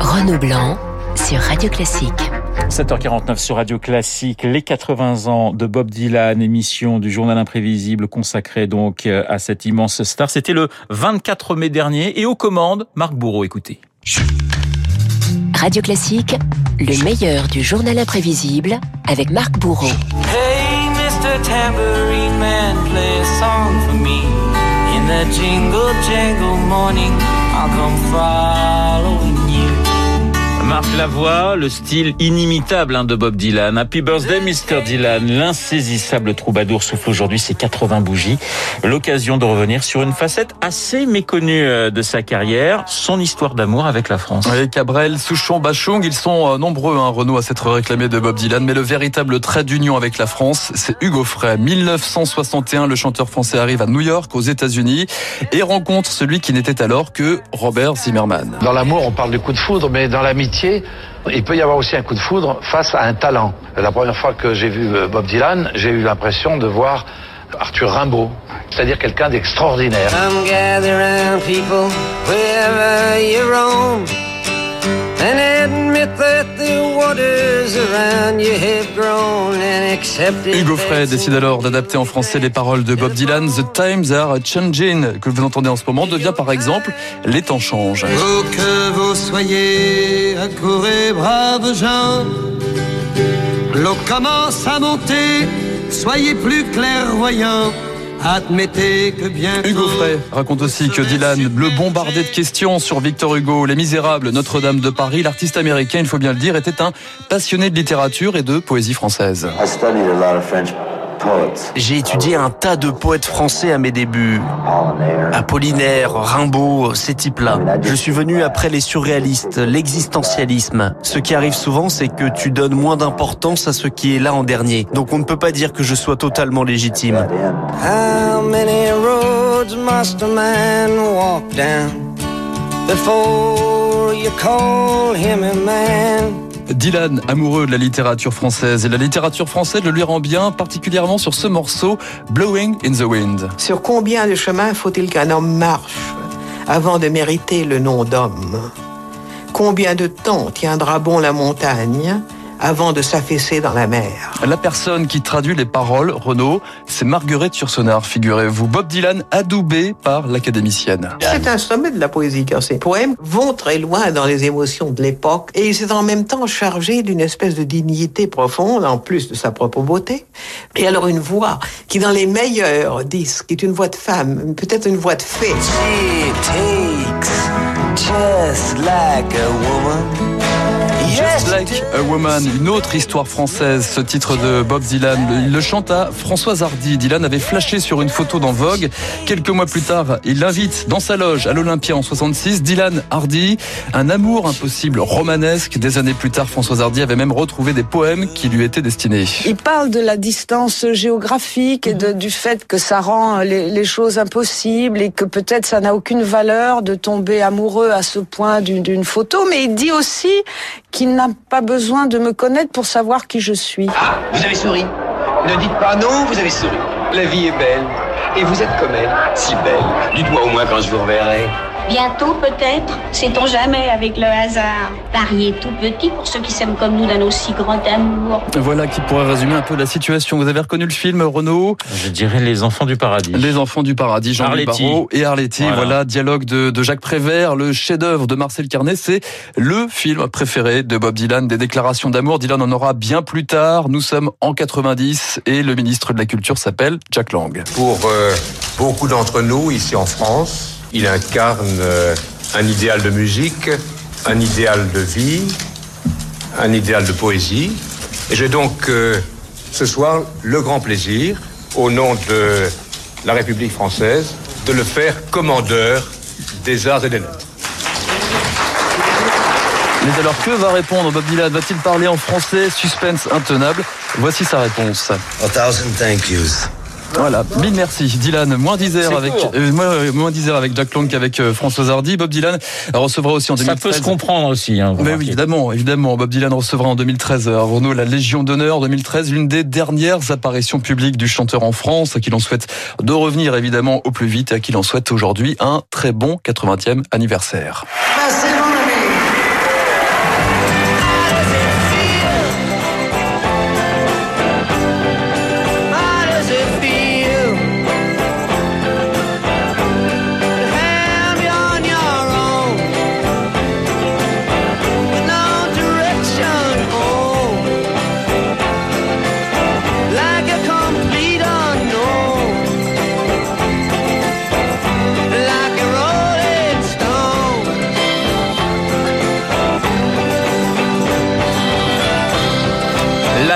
Renaud Blanc sur Radio Classique. 7h49 sur Radio Classique, les 80 ans de Bob Dylan, émission du journal imprévisible consacrée donc à cette immense star. C'était le 24 mai dernier et aux commandes, Marc Bourreau, écoutez. Radio Classique, le meilleur du journal imprévisible avec Marc Bourreau. Hey, Mr. Tambourine Man, play a song for me. In the jingle jangle morning, I'll come following. Marc Lavoie, le style inimitable hein, de Bob Dylan. Happy birthday, Mr. Dylan. L'insaisissable troubadour souffle aujourd'hui ses 80 bougies. L'occasion de revenir sur une facette assez méconnue euh, de sa carrière, son histoire d'amour avec la France. Oui, Cabrel, Souchon, Bachung, ils sont euh, nombreux, hein, Renault, à s'être réclamé de Bob Dylan. Mais le véritable trait d'union avec la France, c'est Hugo Frey. 1961, le chanteur français arrive à New York, aux États-Unis, et rencontre celui qui n'était alors que Robert Zimmerman. Dans l'amour, on parle de coup de foudre, mais dans l'amitié, il peut y avoir aussi un coup de foudre face à un talent. La première fois que j'ai vu euh, Bob Dylan, j'ai eu l'impression de voir Arthur Rimbaud, c'est-à-dire quelqu'un d'extraordinaire. Hugo Frey décide alors d'adapter en français les paroles de Bob Dylan. The Times Are Changing, que vous entendez en ce moment, devient par exemple Les temps changent. Oh. L'eau commence à monter, soyez plus clairvoyants. Admettez que bien Hugo Frey raconte aussi que Dylan, le bombardé de questions sur Victor Hugo, Les Misérables, Notre-Dame de Paris, l'artiste américain, il faut bien le dire, était un passionné de littérature et de poésie française. J'ai étudié un tas de poètes français à mes débuts. Apollinaire, Rimbaud, ces types-là. Je suis venu après les surréalistes, l'existentialisme. Ce qui arrive souvent, c'est que tu donnes moins d'importance à ce qui est là en dernier. Donc on ne peut pas dire que je sois totalement légitime. How many roads must a man walk down before you call him a man? Dylan, amoureux de la littérature française, et la littérature française le lui rend bien, particulièrement sur ce morceau, Blowing in the Wind. Sur combien de chemins faut-il qu'un homme marche avant de mériter le nom d'homme? Combien de temps tiendra bon la montagne? Avant de s'affaisser dans la mer La personne qui traduit les paroles, Renaud, c'est Marguerite Yourcenar, figurez-vous. Bob Dylan adoubé par l'académicienne. C'est un sommet de la poésie car ces poèmes vont très loin dans les émotions de l'époque et c'est en même temps chargé d'une espèce de dignité profonde en plus de sa propre beauté. Et alors une voix qui dans les meilleurs disques est une voix de femme, peut-être une voix de fée. She takes just like a woman. A Woman, une autre histoire française, ce titre de Bob Dylan. Il le chante à Françoise Hardy. Dylan avait flashé sur une photo dans Vogue. Quelques mois plus tard, il l'invite dans sa loge à l'Olympia en 66. Dylan Hardy, un amour impossible romanesque. Des années plus tard, Françoise Hardy avait même retrouvé des poèmes qui lui étaient destinés. Il parle de la distance géographique et du fait que ça rend les, les choses impossibles et que peut-être ça n'a aucune valeur de tomber amoureux à ce point d'une photo. Mais il dit aussi qu'il n'a pas besoin de me connaître pour savoir qui je suis. Ah, vous avez souri. Ne dites pas non, vous avez souri. La vie est belle. Et vous êtes comme elle, si belle. Dites-moi au moins quand je vous reverrai. Bientôt peut-être, sait-on jamais avec le hasard. Paris est tout petit pour ceux qui s'aiment comme nous d'un aussi grand amour. Voilà qui pourrait résumer un peu la situation. Vous avez reconnu le film, Renaud Je dirais Les Enfants du Paradis. Les Enfants du Paradis, Jean-Louis Arletty. Barrault et Arletty. Voilà. Voilà. dialogue de, de Jacques Prévert, le chef-d'œuvre de Marcel Carnet. C'est le film préféré de Bob Dylan, des déclarations d'amour. Dylan en aura bien plus tard. Nous sommes en 90 et le ministre de la Culture s'appelle Jack Lang. Pour euh, beaucoup d'entre nous ici en France, il incarne euh, un idéal de musique, un idéal de vie, un idéal de poésie. Et j'ai donc euh, ce soir le grand plaisir, au nom de la République française, de le faire commandeur des arts et des lettres. Mais alors que va répondre Bob Dylan? Va-t-il parler en français? Suspense intenable. Voici sa réponse. A thousand thank yous. Voilà, mille merci. Dylan, moins 10 heures C'est avec, court. euh, moins, euh, moins 10 heures avec Jack Lang qu'avec euh, Françoise Hardy. Bob Dylan recevra aussi en Ça 2013. peut se comprendre aussi. Hein, Mais oui, évidemment, évidemment. Bob Dylan recevra en 2013 à Renault la Légion d'honneur 2013, l'une des dernières apparitions publiques du chanteur en France, à qui l'on souhaite de revenir évidemment au plus vite et à qui l'on souhaite aujourd'hui un très bon 80e anniversaire. Merci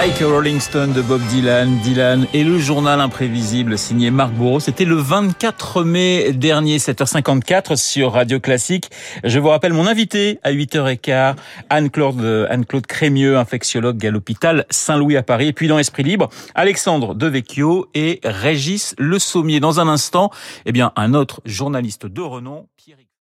Like Rolling Stone de Bob Dylan, Dylan et le journal imprévisible signé Marc Bourreau. C'était le 24 mai dernier, 7h54 sur Radio Classique. Je vous rappelle mon invité à 8h15, Anne-Claude, Anne-Claude Crémieux, infectiologue à l'hôpital Saint-Louis à Paris. Et puis dans Esprit Libre, Alexandre Devecchio et Régis Le Sommier. Dans un instant, eh bien, un autre journaliste de renom, Pierre